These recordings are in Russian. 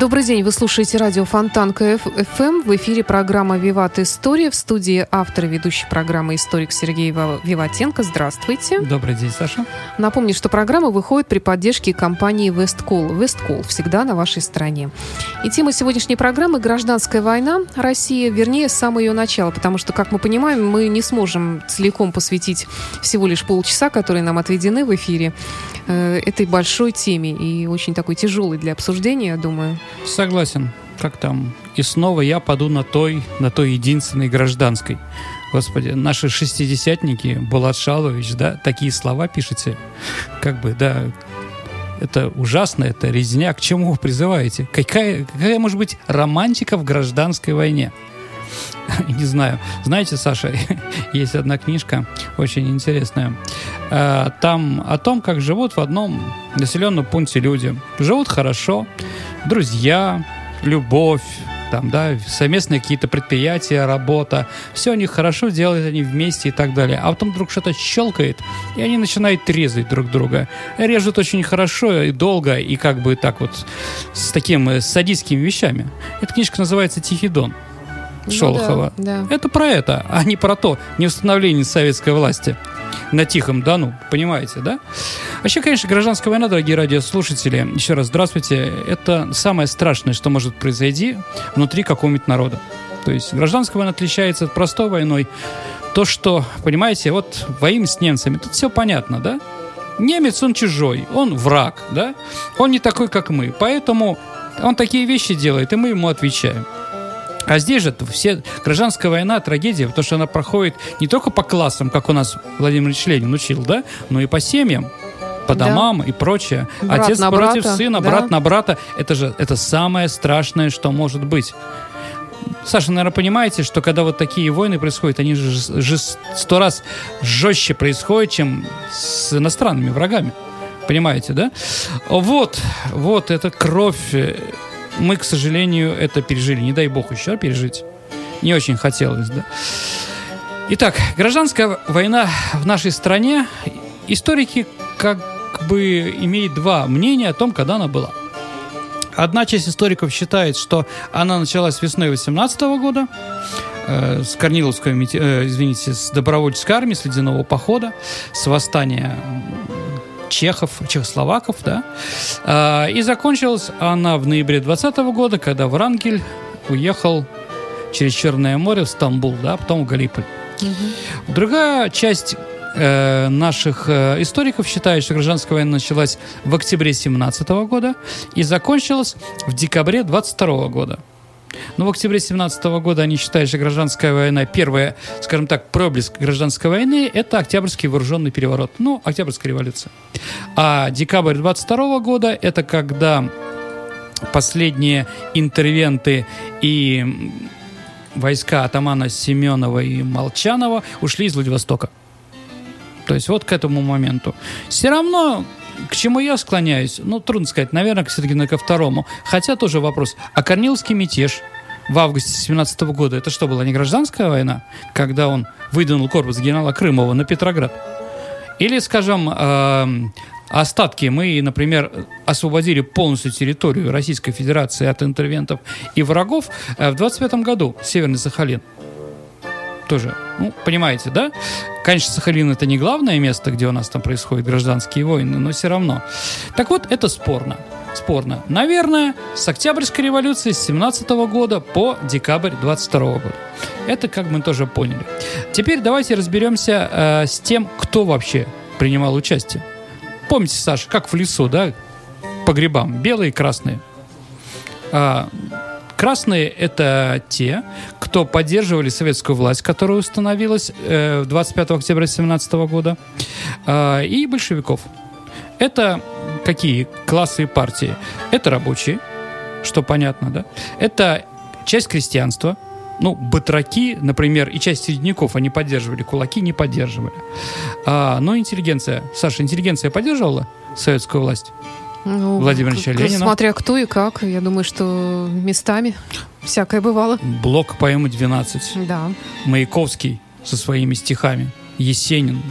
Добрый день, вы слушаете радио Фонтанка ФМ. В эфире программа «Виват История». В студии автор и ведущий программы историк Сергей Ва- Виватенко. Здравствуйте. Добрый день, Саша. Напомню, что программа выходит при поддержке компании Весткол. Весткол всегда на вашей стороне. И тема сегодняшней программы – гражданская война России, вернее, с самого ее начала, потому что, как мы понимаем, мы не сможем целиком посвятить всего лишь полчаса, которые нам отведены в эфире, э, этой большой теме и очень такой тяжелой для обсуждения, я думаю. Согласен. Как там? И снова я паду на той, на той единственной гражданской. Господи, наши шестидесятники, Булат Шалович, да, такие слова пишете. Как бы, да, это ужасно, это резня. К чему вы призываете? Какая, какая может быть романтика в гражданской войне? Не знаю. Знаете, Саша, есть одна книжка очень интересная. Э, Там о том, как живут в одном населенном пункте люди. Живут хорошо, друзья, любовь, там, да, совместные какие-то предприятия, работа. Все у них хорошо, делают они вместе и так далее. А потом вдруг что-то щелкает, и они начинают резать друг друга. Режут очень хорошо и долго, и как бы так вот с таким э, садистскими вещами. Эта книжка называется «Тихий дон». Шолохова. Ну да, да. Это про это, а не про то, не установление советской власти на Тихом Дону, понимаете, да? Вообще, конечно, гражданская война, дорогие радиослушатели, еще раз здравствуйте, это самое страшное, что может произойти внутри какого-нибудь народа. То есть гражданская война отличается от простой войной. То, что, понимаете, вот воим с немцами, тут все понятно, да? Немец, он чужой, он враг, да? Он не такой, как мы, поэтому он такие вещи делает, и мы ему отвечаем. А здесь же все гражданская война, трагедия, потому что она проходит не только по классам, как у нас Владимир Ильич Ленин учил, да, но и по семьям, по Да. домам и прочее. Брат Отец на против брата, сына, да. брат на брата. Это же это самое страшное, что может быть. Саша, наверное, понимаете, что когда вот такие войны происходят, они же сто раз жестче происходят, чем с иностранными врагами. Понимаете, да? Вот, вот, это кровь. Мы, к сожалению, это пережили. Не дай бог еще пережить. Не очень хотелось, да. Итак, гражданская война в нашей стране. Историки как бы имеют два мнения о том, когда она была. Одна часть историков считает, что она началась весной 18 года э, с Корниловской, э, извините, с добровольческой армии, с ледяного похода, с восстания чехов, чехословаков, да. А, и закончилась она в ноябре 20 года, когда Врангель уехал через Черное море в Стамбул, да, потом в Галиполь. Другая часть э, наших э, историков считает, что гражданская война началась в октябре 17 года и закончилась в декабре 22 года. Но в октябре 17 года они считают, что гражданская война, первая, скажем так, проблеск гражданской войны, это Октябрьский вооруженный переворот. Ну, Октябрьская революция. А декабрь 22 года, это когда последние интервенты и войска атамана Семенова и Молчанова ушли из Владивостока. То есть вот к этому моменту. Все равно, к чему я склоняюсь, ну, трудно сказать, наверное, все-таки ко второму. Хотя тоже вопрос. А Корниловский мятеж в августе 17 года, это что, была не гражданская война, когда он выдвинул корпус генерала Крымова на Петроград? Или, скажем, эм, остатки. Мы, например, освободили полностью территорию Российской Федерации от интервентов и врагов э, в 25 году, Северный Сахалин. Тоже, ну, понимаете, да? Конечно, Сахалин это не главное место, где у нас там происходят гражданские войны, но все равно. Так вот, это спорно. Спорно. Наверное, с Октябрьской революции с 17 года по декабрь 22 года. Это как мы тоже поняли. Теперь давайте разберемся э, с тем, кто вообще принимал участие. Помните, Саша, как в лесу, да? По грибам. Белые и красные. А, красные – это те, кто поддерживали советскую власть, которая установилась э, 25 октября 17 года, а, и большевиков. Это какие классы и партии? Это рабочие, что понятно, да? Это часть крестьянства, Ну, батраки, например, и часть середняков они поддерживали, кулаки не поддерживали. А, но интеллигенция, Саша, интеллигенция поддерживала советскую власть? Ну, Владимира Ильича Ленина. Смотря кто и как. Я думаю, что местами всякое бывало. Блок поэмы «12». Да. Маяковский со своими стихами, Есенин.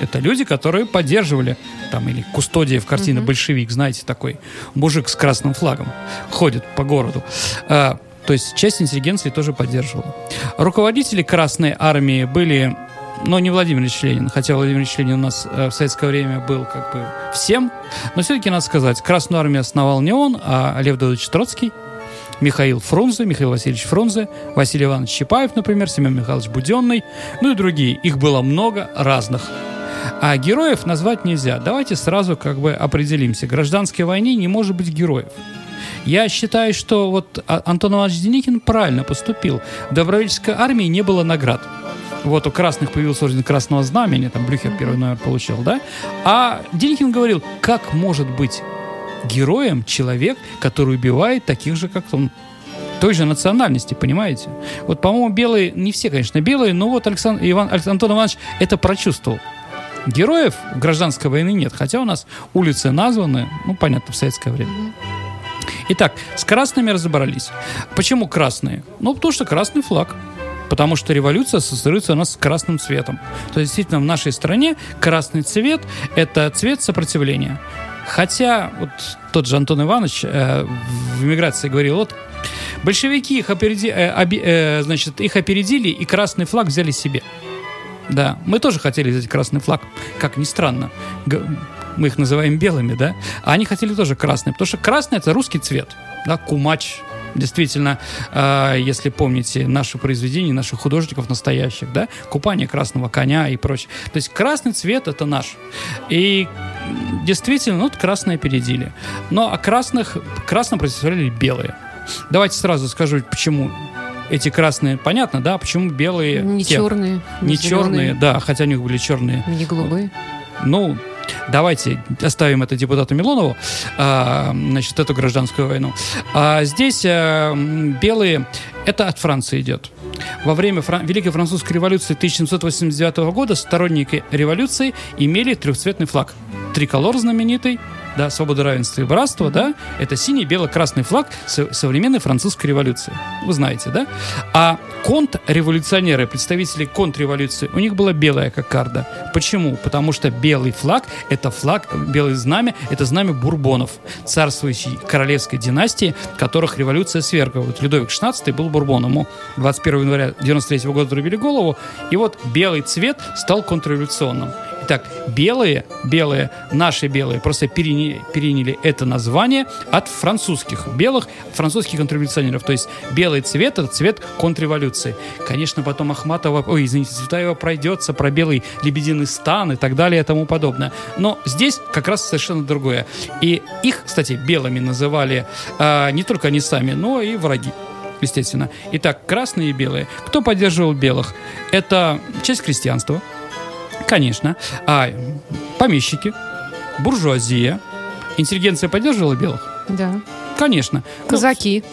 Это люди, которые поддерживали, там, или Кустодиев, картина Мгм. «Большевик», знаете, такой мужик с красным флагом, ходит по городу. А, то есть часть интеллигенции тоже поддерживала. Руководители Красной Армии были, но не Владимир Ильич Ленин, хотя Владимир Ильич Ленин у нас э, в советское время был как бы всем, но все-таки надо сказать, Красную Армию основал не он, а Лев Давыдович Троцкий, Михаил Фрунзе, Михаил Васильевич Фрунзе, Василий Иванович Чапаев, например, Семен Михайлович Буденный, ну и другие. Их было много разных. А героев назвать нельзя. Давайте сразу как бы определимся. Гражданской войне не может быть героев. Я считаю, что вот А- Антон Иванович Деникин правильно поступил. В добровольческой армии не было наград. Вот у красных появился орден Красного Знамени, там Брюхер первый номер получил, да? А Деникин говорил, как может быть героем человек, который убивает таких же, как он, той же национальности, понимаете? Вот, по-моему, белые, не все, конечно, белые, но вот Александр, Иван, Антон Иванович это прочувствовал. Героев гражданской войны нет, хотя у нас улицы названы, ну, понятно, в советское время. Итак, с красными разобрались. Почему красные? Ну, потому что красный флаг. Потому что революция ассоциируется у нас с красным цветом. То есть, действительно, в нашей стране красный цвет – это цвет сопротивления. Хотя, вот тот же Антон Иванович э, в эмиграции говорил, вот большевики их, опереди- э, оби- э, значит, их опередили и красный флаг взяли себе. Да, мы тоже хотели взять красный флаг, как ни странно. Мы их называем белыми, да? А они хотели тоже красный, потому что красный это русский цвет, да, кумач. Действительно, э, если помните наши произведения, наших художников настоящих, да, купание красного коня и прочее. То есть красный цвет это наш. И действительно, ну, вот красные опередили. Но а красных, красным противостояли белые. Давайте сразу скажу, почему эти красные, понятно, да, почему белые Не те- черные, не черные, зеленые, да, хотя у них были черные. не голубые. Ну, давайте оставим это депутату Милонову, а, значит, эту гражданскую войну. А здесь а, белые, это от Франции идет. Во время Фран- Великой Французской революции 1789 года сторонники революции имели трехцветный флаг. Триколор знаменитый, да, свобода, равенство и братство, да, это синий, бело-красный флаг со- современной французской революции. Вы знаете, да? А контрреволюционеры, представители контрреволюции, у них была белая кокарда. Почему? Потому что белый флаг – это флаг, белое знамя – это знамя бурбонов, царствующей королевской династии, которых революция свергла. Вот Людовик XVI был бурбоном. Ему 21 января 93 года отрубили голову, и вот белый цвет стал контрреволюционным. Итак, белые, белые, наши белые просто переняли, переняли это название от французских белых, французских контрреволюционеров. То есть белый цвет – это цвет контрреволюции. Конечно, потом Ахматова, ой, извините, Цветаева пройдется про белый лебединый стан и так далее и тому подобное. Но здесь как раз совершенно другое. И их, кстати, белыми называли а, не только они сами, но и враги естественно. Итак, красные и белые. Кто поддерживал белых? Это часть крестьянства, конечно, а помещики, буржуазия. Интеллигенция поддерживала белых? Да. Конечно. Ну, Казаки.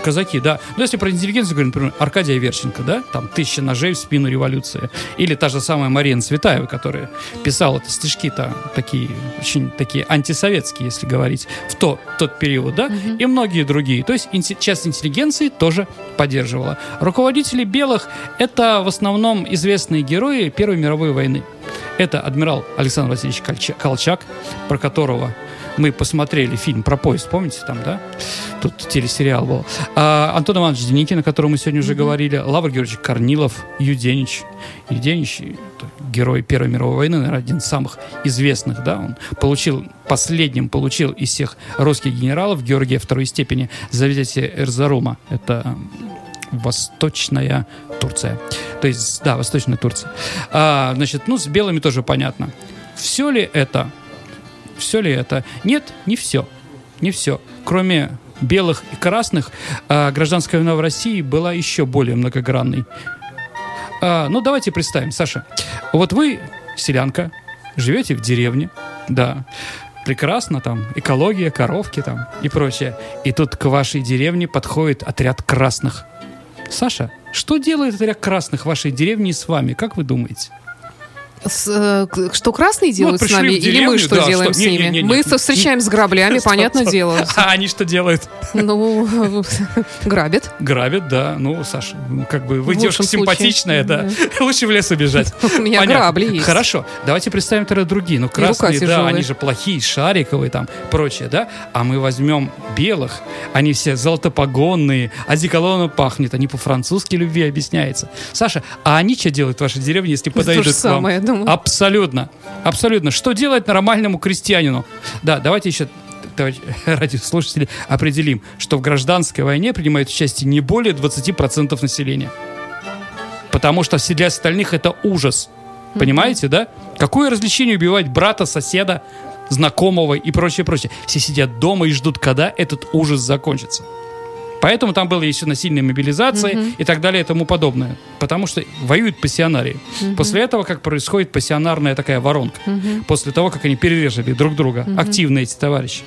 Казаки, да. Но если про интеллигенцию говорим, например, Аркадия Верченко, да, там «Тысяча ножей в спину революции». Или та же самая Марина Цветаева, которая писала это стишки-то такие, очень такие антисоветские, если говорить, в то, тот период, да, и многие другие. То есть часть интеллигенции тоже поддерживала. Руководители белых — это в основном известные герои Первой мировой войны. Это адмирал Александр Васильевич Колчак, про которого мы посмотрели фильм про поезд, помните там, да? Тут телесериал был. А, Антон Иванович Деникин, о котором мы сегодня уже говорили, Лавр Георгиевич Корнилов, Юденич. Юденич, герой Первой мировой войны, наверное, один из самых известных, да, он получил, последним получил из всех русских генералов Георгия второй степени за взятие Эрзарума. Это Восточная Турция. То есть, да, Восточная Турция. А, значит, ну, с белыми тоже понятно. Все ли это все ли это? Нет, не все. Не все. Кроме белых и красных, а, гражданская война в России была еще более многогранной. А, ну, давайте представим, Саша. Вот вы, селянка, живете в деревне, да, прекрасно, там, экология, коровки там и прочее. И тут к вашей деревне подходит отряд красных. Саша, Что делает отряд красных в вашей деревне с вами? Как вы думаете? С, э, что красные делают с пришли нами, в или деревню, мы что да, делаем что- с не, ними? не, не, мы не. встречаем с граблями, понятное дело. А они что делают? Ну, грабят. Грабят, да. Ну, Саша, ну, как бы вы В девушка симпатичная, да. Лучше в лес убежать. У меня Понятно. грабли есть. Хорошо. Давайте представим тогда другие. Ну, красные, да, они же плохие, шариковые там, прочее, да. А мы возьмем белых. Они все золотопогонные, одеколоном пахнет. Они по-французски любви объясняется. Саша, а они что делают в вашей деревне, если подойдут к вам? самое, думаю. Абсолютно. Абсолютно. Что делать нормальному крестьянину? Да, давайте еще товарищ- радиослушатели, определим, что в гражданской войне принимает участие не более 20% населения. Потому что все для остальных это ужас. Понимаете, да? Какое развлечение убивать брата, соседа, знакомого и прочее, прочее. Все сидят дома и ждут, когда этот ужас закончится. Поэтому там было еще насильная мобилизация и так далее и тому подобное. Потому что воюют пассионарии. После этого, как происходит пассионарная такая воронка. После того, как они перерезали друг друга. Активные эти товарищи.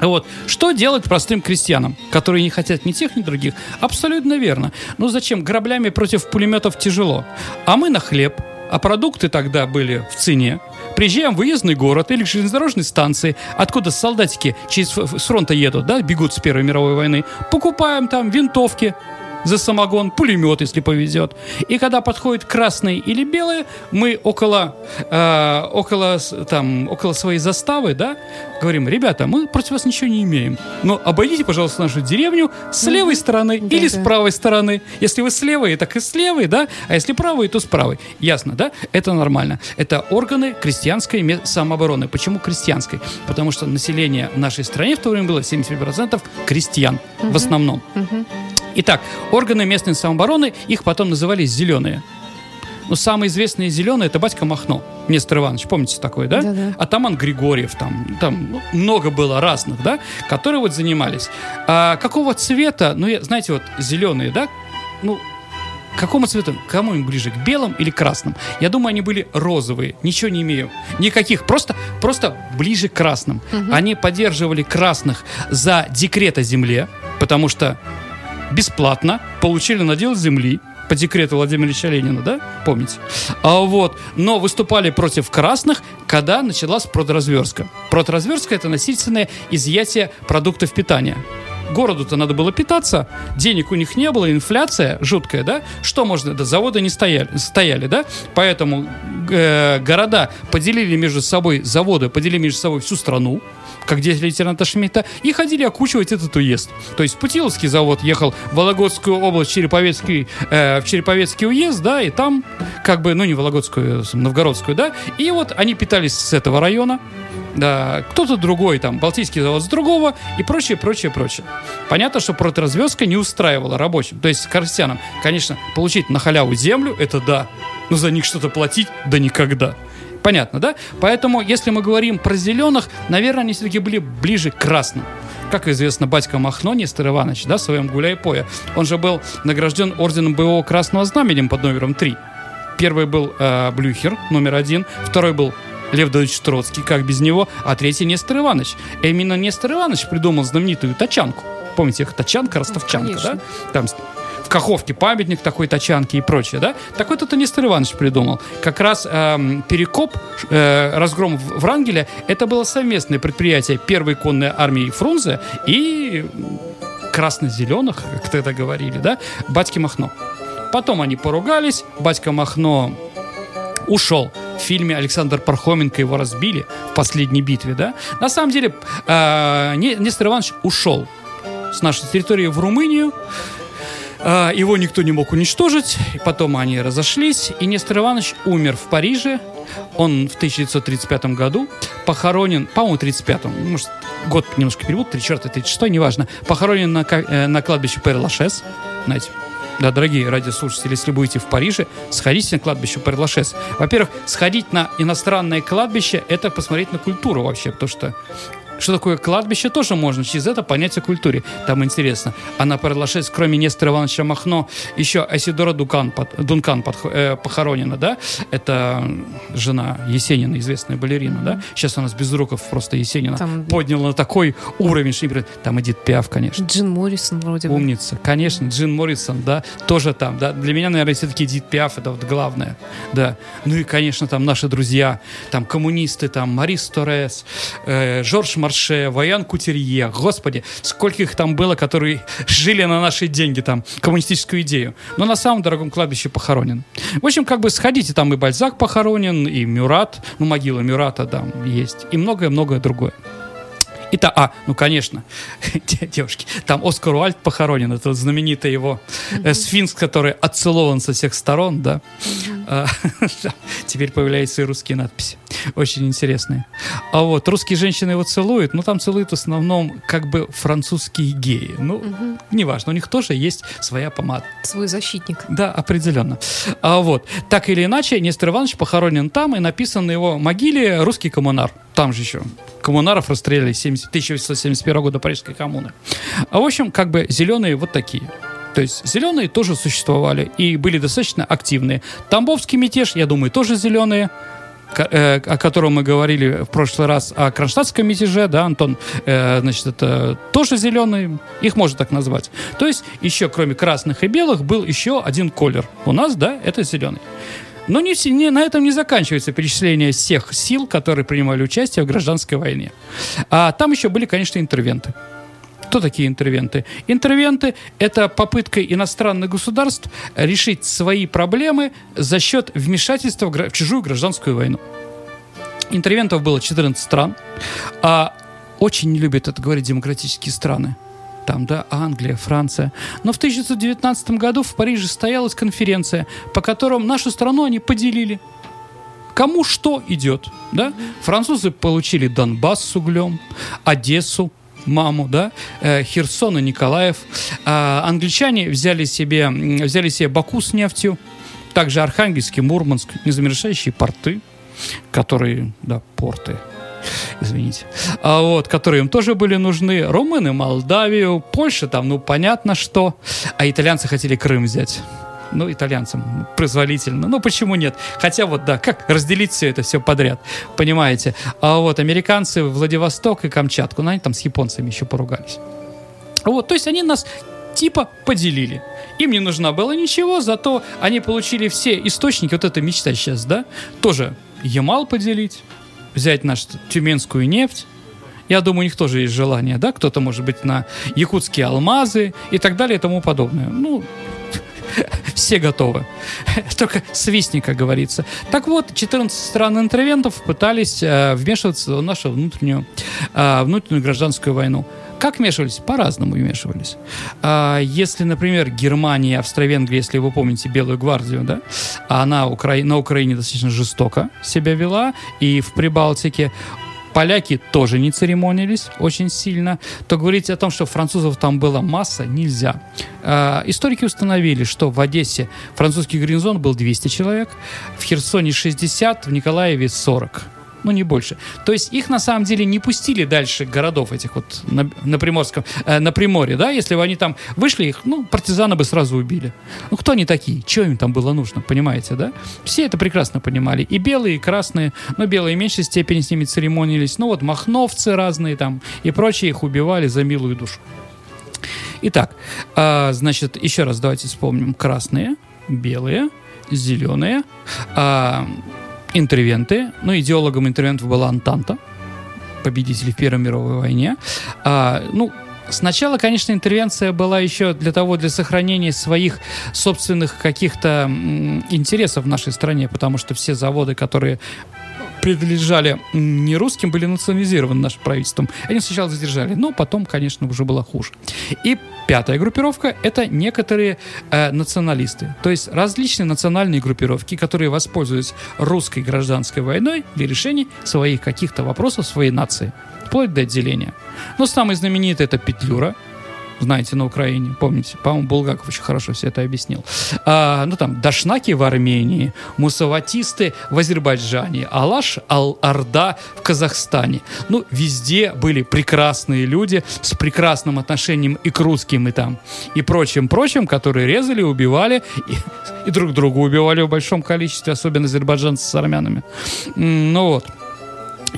Вот. Что делать простым крестьянам, которые не хотят ни тех, ни других? Абсолютно верно. Ну зачем? Граблями против пулеметов тяжело. А мы на хлеб. А продукты тогда были в цене. Приезжаем в выездный город или к железнодорожной станции, откуда солдатики через, с фронта едут, да, бегут с Первой мировой войны. Покупаем там винтовки, за самогон, пулемет, если повезет. И когда подходит красные или белые, мы около, э, около, с- там, около своей заставы, да, говорим, ребята, мы против вас ничего не имеем. Но обойдите, пожалуйста, нашу деревню с левой стороны Да, или с да. правой стороны. Если вы с левой, так и с левой, да, а если правой, то с правой. Ясно, да? Это нормально. Это органы крестьянской самообороны. Почему крестьянской? Потому что население в нашей стране в то время было 70% крестьян в основном. Итак, органы местной самообороны, их потом называли зеленые. Ну, самые известные зеленые это батька Махно, Нестор Иванович, помните такой, да? Да-да. Атаман Григорьев, там, там ну, много было разных, да, которые вот занимались. А какого цвета, ну, я- знаете, вот зеленые, да, ну, к какому цвету? Кому им ближе, к белым или красным? Я думаю, они были розовые. Ничего не имею. Никаких. Просто, просто ближе к красным. Они поддерживали красных за декрет о земле, потому что бесплатно получили надел земли по декрету Владимира Ильича Ленина, да? Помните? А вот, но выступали против красных, когда началась продразверстка. Продразверстка – это насильственное изъятие продуктов питания. Городу-то надо было питаться, денег у них не было, инфляция жуткая, да? Что можно? Да заводы не стояли, стояли да? Поэтому э, города поделили между собой, заводы поделили между собой всю страну, как дети лейтенанта Шмидта, и ходили окучивать этот уезд. То есть Путиловский завод ехал в Вологодскую область, Череповецкий, э, в Череповецкий уезд, да, и там, как бы, ну не Вологодскую, а Новгородскую, да, и вот они питались с этого района, да, кто-то другой, там, Балтийский завод с другого, и прочее, прочее, прочее. Понятно, что проторазвездка не устраивала рабочим, то есть крестьянам, конечно, получить на халяву землю, это да, но за них что-то платить, да никогда. Понятно, да? Поэтому, если мы говорим про зеленых, наверное, они все-таки были ближе к красным. Как известно, батька Махно, Нестор Иванович, да, в своем гуляй-поя, он же был награжден орденом боевого красного знаменем под номером 3. Первый был э, Блюхер, номер один. Второй был Лев Давыдович Троцкий, как без него. А третий Нестор Иванович. Именно Нестор Иванович придумал знаменитую тачанку. Помните, их тачанка, ростовчанка, конечно. да? Там Каховке памятник такой тачанки и прочее, да? Так вот это Нестор Иванович придумал. Как раз эм, Перекоп, э, разгром Врангеля, это было совместное предприятие первой конной армии Фрунзе и красно-зеленых, как тогда говорили, да, батьки Махно. Потом они поругались, батька Махно ушел. В фильме Александр Пархоменко его разбили в последней битве, да? На самом деле, э, Не- Нестор Иванович ушел с нашей территории в Румынию. Э, Его никто не мог уничтожить. Потом они разошлись. И Нестор Иванович умер в Париже. Он в 1935 году похоронен, по-моему, 35-м, может, год немножко перевод, 34 36 неважно, похоронен на, э, на кладбище Пер-Лашес, знаете, да, дорогие радиослушатели, если будете в Париже, сходите на кладбище Перлашес. Во-первых, сходить на иностранное кладбище – это посмотреть на культуру вообще, потому что Что такое кладбище, тоже можно через это понять о культуре. Там интересно. Она произошла, кроме Нестора Ивановича Махно, еще Асидора Дукан, под, Дункан под, э, похоронена, да? Это жена Есенина, известная балерина, да? Сейчас у нас без руков просто Есенина Там- подняла на такой уровень, что Там Эдит Пиаф, конечно. Джин Моррисон вроде бы. Умница. Конечно, Джин Моррисон, да, тоже там, да. Для меня, наверное, все-таки Эдит Пиаф это вот главное, да. Ну и, конечно, там наши друзья, там коммунисты, там Марис Торрес, э, Жорж Марше, Ваян Кутерье, господи, сколько их там было, которые жили на наши деньги, там, коммунистическую идею. Но на самом дорогом кладбище похоронен. В общем, как бы сходите, там и Бальзак похоронен, и Мюрат, ну, могила Мюрата там есть, и многое-многое другое. Итак, а, ну, конечно, де- девушки, там Оскар Уальд похоронен, это вот знаменитый его э, сфинкс, который отцелован со всех сторон, да. А, Теперь появляются и русские надписи, очень интересные. А вот русские женщины его целуют, но там целуют в основном как бы французские геи. Ну, неважно, у них тоже есть своя помада. Свой защитник. Да, определенно. А вот, так или иначе, Нестор Иванович похоронен там, и написан на его могиле «Русский коммунар». Там же еще коммунаров расстреляли 70, 1871 года Парижской коммуны. А в общем, как бы зеленые вот такие. То есть зеленые тоже существовали и были достаточно активные. Тамбовский мятеж, я думаю, тоже зеленые э, о котором мы говорили в прошлый раз, о кронштадтском мятеже, да, Антон, э, значит, это тоже зеленый, их можно так назвать. То есть еще, кроме красных и белых, был еще один колер. У нас, да, это зеленый. Но не, все- не- на этом не заканчивается перечисление всех сил, которые принимали участие в гражданской войне. А там еще были, конечно, интервенты. Кто такие интервенты? Интервенты – это попытка иностранных государств решить свои проблемы за счет вмешательства в гра- в чужую гражданскую войну. Интервентов было 14 стран. А очень не любят это говорить демократические страны. Там, да, Англия, Франция. Но в 1919 году в Париже состоялась конференция, по которым нашу страну они поделили. Кому что идет, да? Французы получили Донбасс с углем, Одессу, маму, да, э, Херсон и Николаев. А англичане взяли себе, взяли себе Баку с нефтью, также Архангельский, Мурманск, незамерзающие порты, которые, да, порты, извините, а вот, которые им тоже были нужны. Румыны Молдавию, Польша там, ну, понятно что. А итальянцы хотели Крым взять. Ну, итальянцам позволительно. Ну, почему нет? Хотя вот, да, как разделить все это, все подряд, понимаете? А вот американцы Владивосток и Камчатку, ну, они там с японцами еще поругались. Вот, то есть они нас типа поделили. Им не нужно было ничего, зато они получили все источники, вот эта мечта сейчас, да, тоже Ямал поделить, взять нашу тюменскую нефть, я думаю, у них тоже есть желание, да, кто-то, может быть, на якутские алмазы и так далее и тому подобное. Ну, все готовы. Только свистни, как говорится. Так вот, 14 стран интервентов пытались э, вмешиваться в нашу внутреннюю, э, внутреннюю гражданскую войну. Как вмешивались? По-разному вмешивались. А, если, например, Германия, Австро-Венгрия, если вы помните Белую гвардию, да, она на Украине достаточно жестоко себя вела, и в Прибалтике Поляки тоже не церемонились очень сильно. То говорить о том, что французов там была масса, нельзя. А, историки установили, что в Одессе французский гарнизон был 200 человек, в Херсоне 60, в Николаеве 40. Ну, не больше. То есть их на самом деле не пустили дальше городов этих вот на, на Приморском, э, на Приморье, да, если бы они там вышли, их, ну, партизаны бы сразу убили. Ну, кто они такие? Чего им там было нужно, понимаете, да? Все это прекрасно понимали. И белые, и красные, но белые в меньшей степени с ними церемонились. Ну, вот махновцы разные там и прочие их убивали за милую душу. Итак, а, значит, еще раз давайте вспомним. Красные, белые, зеленые, а, интервенты. Ну, идеологом интервентов была Антанта, победители в Первой мировой войне. А, ну, Сначала, конечно, интервенция была еще для того, для сохранения своих собственных каких-то интересов в нашей стране, потому что все заводы, которые принадлежали не русским, были национализированы нашим правительством. Они сначала задержали, но потом, конечно, уже было хуже. И пятая группировка — это некоторые э, националисты, то есть различные национальные группировки, которые воспользуются русской гражданской войной для решения своих каких-то вопросов своей нации, вплоть до отделения. Но самый знаменитый — это Петлюра, знаете, на Украине, помните, по-моему, Булгаков очень хорошо все это объяснил. А, ну там, дашнаки в Армении, мусаватисты в Азербайджане, Алаш Ал-Арда в Казахстане. Ну, везде были прекрасные люди с прекрасным отношением и к русским, и там, и прочим-прочим, которые резали, убивали, и, и друг друга убивали в большом количестве, особенно азербайджанцы с армянами. Ну вот.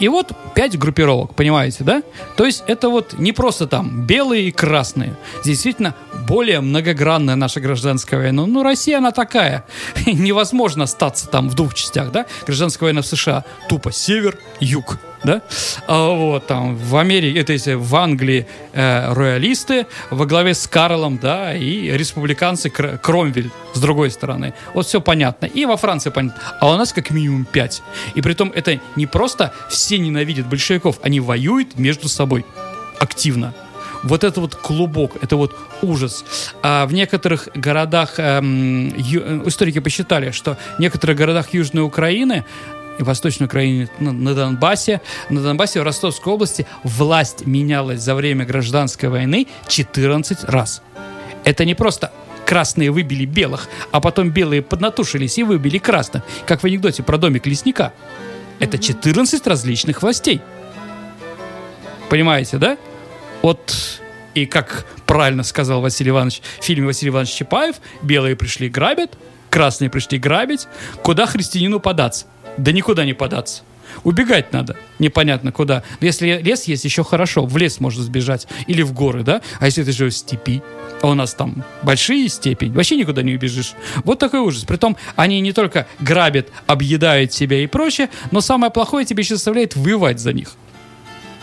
И вот пять группировок, понимаете, да? То есть это вот не просто там белые и красные. Здесь действительно более многогранная наша гражданская война. Ну, Россия, она такая. Невозможно остаться там в двух частях, да? Гражданская война в США тупо север, юг да? А вот там в Америке, это если в Англии э, роялисты во главе с Карлом, да, и республиканцы Кр- Кромвель с другой стороны. Вот все понятно. И во Франции понятно. А у нас как минимум пять. И при том это не просто все ненавидят большевиков, они воюют между собой активно вот это вот клубок, это вот ужас. А в некоторых городах, эм, ю, историки посчитали, что в некоторых городах Южной Украины и Восточной Украине, на, Донбассе. На Донбассе в Ростовской области власть менялась за время гражданской войны 14 раз. Это не просто красные выбили белых, а потом белые поднатушились и выбили красных, как в анекдоте про домик лесника. Это 14 различных властей. Понимаете, да? Вот и как правильно сказал Василий Иванович в фильме Василий Иванович Чапаев, белые пришли грабят, красные пришли грабить, куда христианину податься? Да никуда не податься. Убегать надо, непонятно куда. Если лес есть, еще хорошо, в лес можно сбежать. Или в горы, да? А если ты живешь в степи, а у нас там большие степи, вообще никуда не убежишь. Вот такой ужас. Притом они не только грабят, объедают себя и прочее, но самое плохое тебе еще заставляет воевать за них.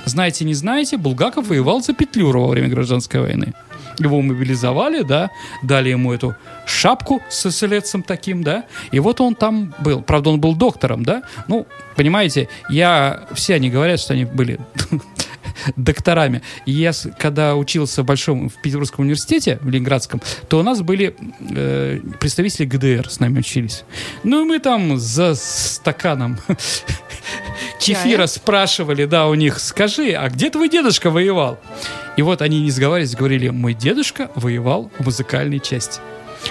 Знаете, не знаете, Булгаков воевал за Петлюру во время гражданской войны его мобилизовали, да, дали ему эту шапку с эселецем таким, да, и вот он там был. Правда, он был доктором, да. Ну, понимаете, я... Все они говорят, что они были докторами. И я, когда учился в Большом, в Петербургском университете, в Ленинградском, то у нас были э, представители ГДР с нами учились. Ну, и мы там за стаканом кефира спрашивали, да, у них, скажи, а где твой дедушка воевал? И вот они, не сговариваясь, говорили, мой дедушка воевал в музыкальной части.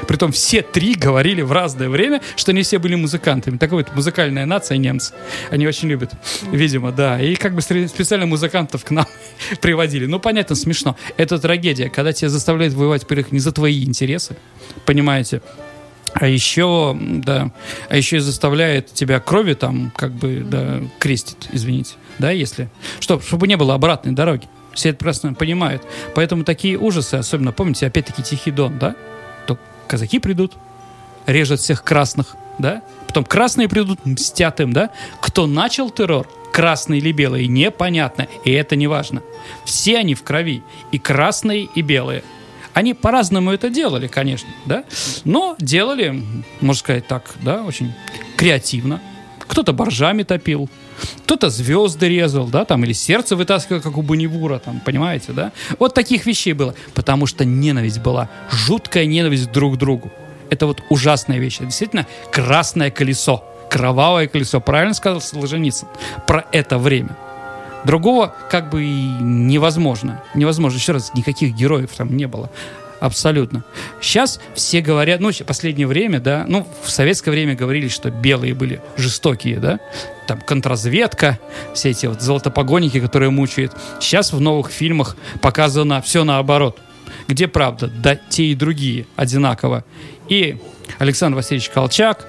Притом все три говорили в разное время, что не все были музыкантами. Такая вот музыкальная нация немцы. Они очень любят, видимо, да. И как бы специально музыкантов к нам приводили. Ну, понятно, смешно. Это трагедия, когда тебя заставляют воевать, во-первых, не за твои интересы, понимаете, а еще, да, а еще и заставляет тебя крови там, как бы, да, крестит, извините, да, если, чтобы, чтобы не было обратной дороги. Все это прекрасно понимают. Поэтому такие ужасы, особенно, помните, опять-таки Тихий Дон, да? То казаки придут, режут всех красных, да? Потом красные придут, мстят им, да? Кто начал террор, красные или белые, непонятно. И это не важно. Все они в крови. И красные, и белые. Они по-разному это делали, конечно, да? Но делали, можно сказать так, да, очень креативно. Кто-то боржами топил, кто-то звезды резал, да, там, или сердце вытаскивал, как у Бонневура, там, понимаете, да? Вот таких вещей было, потому что ненависть была, жуткая ненависть друг к другу. Это вот ужасная вещь. Действительно, красное колесо, кровавое колесо. Правильно сказал Солженицын про это время. Другого как бы и невозможно. Невозможно. Еще раз, никаких героев там не было. Абсолютно. Сейчас все говорят, ну, последнее время, да, ну, в советское время говорили, что белые были жестокие, да, там, контрразведка, все эти вот золотопогонники, которые мучают. Сейчас в новых фильмах показано все наоборот. Где правда? Да, те и другие одинаково. И Александр Васильевич Колчак,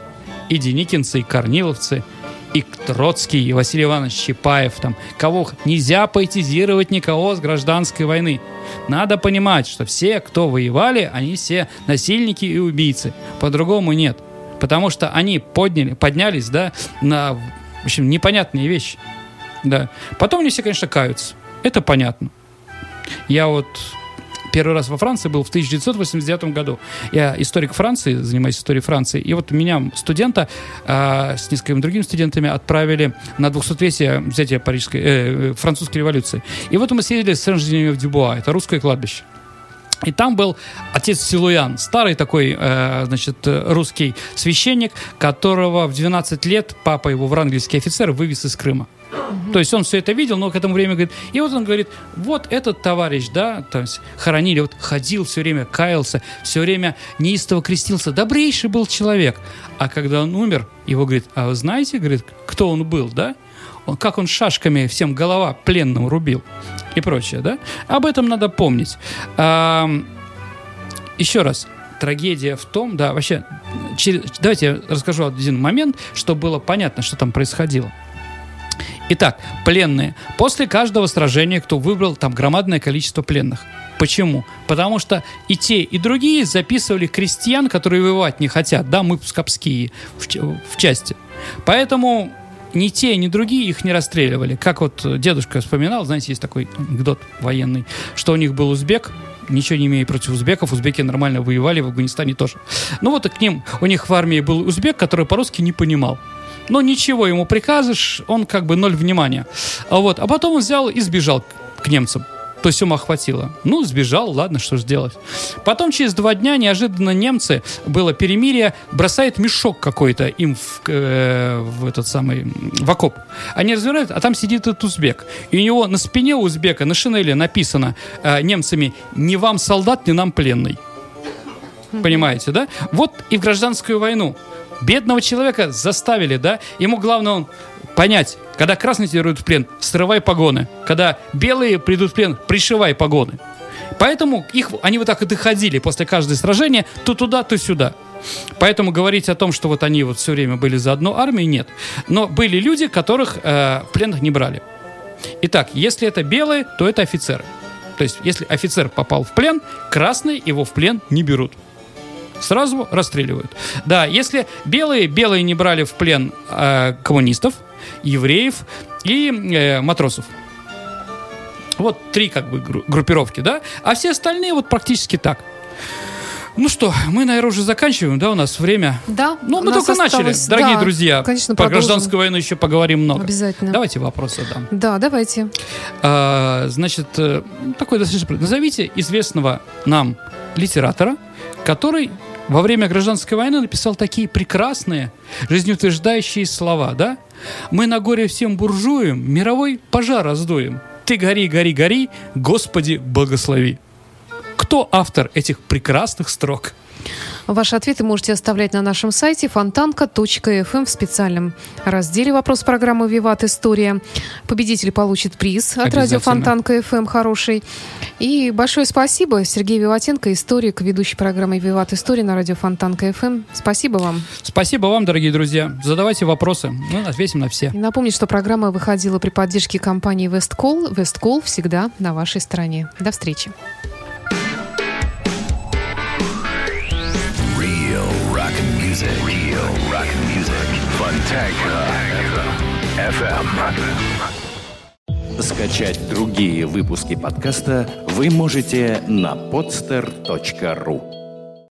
и Деникинцы, и Корниловцы – и Троцкий, и Василий Иванович Чапаев, там, кого нельзя поэтизировать никого с гражданской войны. Надо понимать, что все, кто воевали, они все насильники и убийцы. По-другому нет. Потому что они подняли, поднялись, да, на, в общем, непонятные вещи. Да. Потом они все, конечно, каются. Это понятно. Я вот первый раз во Франции был в 1989 году. Я историк Франции, занимаюсь историей Франции. И вот меня, студента, э, с несколькими другими студентами отправили на 200-летие взятия Парижской, э, французской революции. И вот мы съездили с Сен-Женевьев Дюбуа, это русское кладбище. И там был отец Силуян, старый такой, э, значит, русский священник, которого в 12 лет папа его врангельский офицер вывез из Крыма. То есть он все это видел, но к этому времени говорит, и вот он говорит, вот этот товарищ, да, то есть хоронили, вот ходил все время, каялся, все время неистово крестился, добрейший был человек. А когда он умер, его говорит, а вы знаете, говорит, кто он был, да? Он, как он шашками всем голова пленным рубил и прочее, да? Об этом надо помнить. А, еще раз, трагедия в том, да, вообще, через, давайте я расскажу один момент, чтобы было понятно, что там происходило. Итак, пленные. После каждого сражения кто выбрал там громадное количество пленных. Почему? Потому что и те, и другие записывали крестьян, которые воевать не хотят, да, мы пскопские в, в части. Поэтому ни те, ни другие их не расстреливали. Как вот дедушка вспоминал, знаете, есть такой анекдот военный, что у них был узбек, ничего не имея против узбеков, узбеки нормально воевали, в Афганистане тоже. Ну вот и к ним, у них в армии был узбек, который по-русски не понимал. Но ничего ему приказываешь, он как бы ноль внимания. А, вот. а потом он взял и сбежал к немцам. То есть ума хватило. Ну, сбежал, ладно, что ж делать. Потом через два дня неожиданно немцы, было перемирие, бросает мешок какой-то им в, э, в этот самый, в окоп. Они разбирают, а там сидит этот узбек. И у него на спине узбека, на шинели написано э, немцами «Не вам солдат, не нам пленный». Понимаете, да? Вот и в гражданскую войну Бедного человека заставили, да? Ему главное он понять, когда красные тебя в плен, срывай погоны. Когда белые придут в плен, пришивай погоны. Поэтому их, они вот так и доходили после каждого сражения то туда, то сюда. Поэтому говорить о том, что вот они вот все время были за одну армию, нет. Но были люди, которых э, пленных не брали. Итак, если это белые, то это офицеры. То есть, если офицер попал в плен, красные его в плен не берут сразу расстреливают. Да, если белые, белые не брали в плен э, коммунистов, евреев и э, матросов. Вот три как бы группировки, да? А все остальные вот практически так. Ну что, мы, наверное, уже заканчиваем, да, у нас время? Да. Ну, мы только осталось, начали, дорогие да, друзья. Конечно, Про продолжим. гражданскую войну еще поговорим много. Обязательно. Давайте вопросы дам. Да, давайте. А, значит, э, такой достаточно... Назовите известного нам литератора, который во время гражданской войны написал такие прекрасные, жизнеутверждающие слова, да? Мы на горе всем буржуям мировой пожар раздуем. Ты гори, гори, гори, Господи, благослови. Кто автор этих прекрасных строк? Ваши ответы можете оставлять на нашем сайте фонтанка.фм в специальном разделе «Вопрос программы «Виват История». Победитель получит приз от радио Фонтанка ФМ хороший. И большое спасибо Сергей Виватенко, историк, ведущий программы «Виват История» на радио Фонтанка ФМ. Спасибо вам. Спасибо вам, дорогие друзья. Задавайте вопросы, мы ответим на все. Напомню, что программа выходила при поддержке компании «Весткол». «Весткол» всегда на вашей стороне. До встречи. Music. Real rock music. Fontanka FM. Скачать другие выпуски подкаста вы можете на podster.ru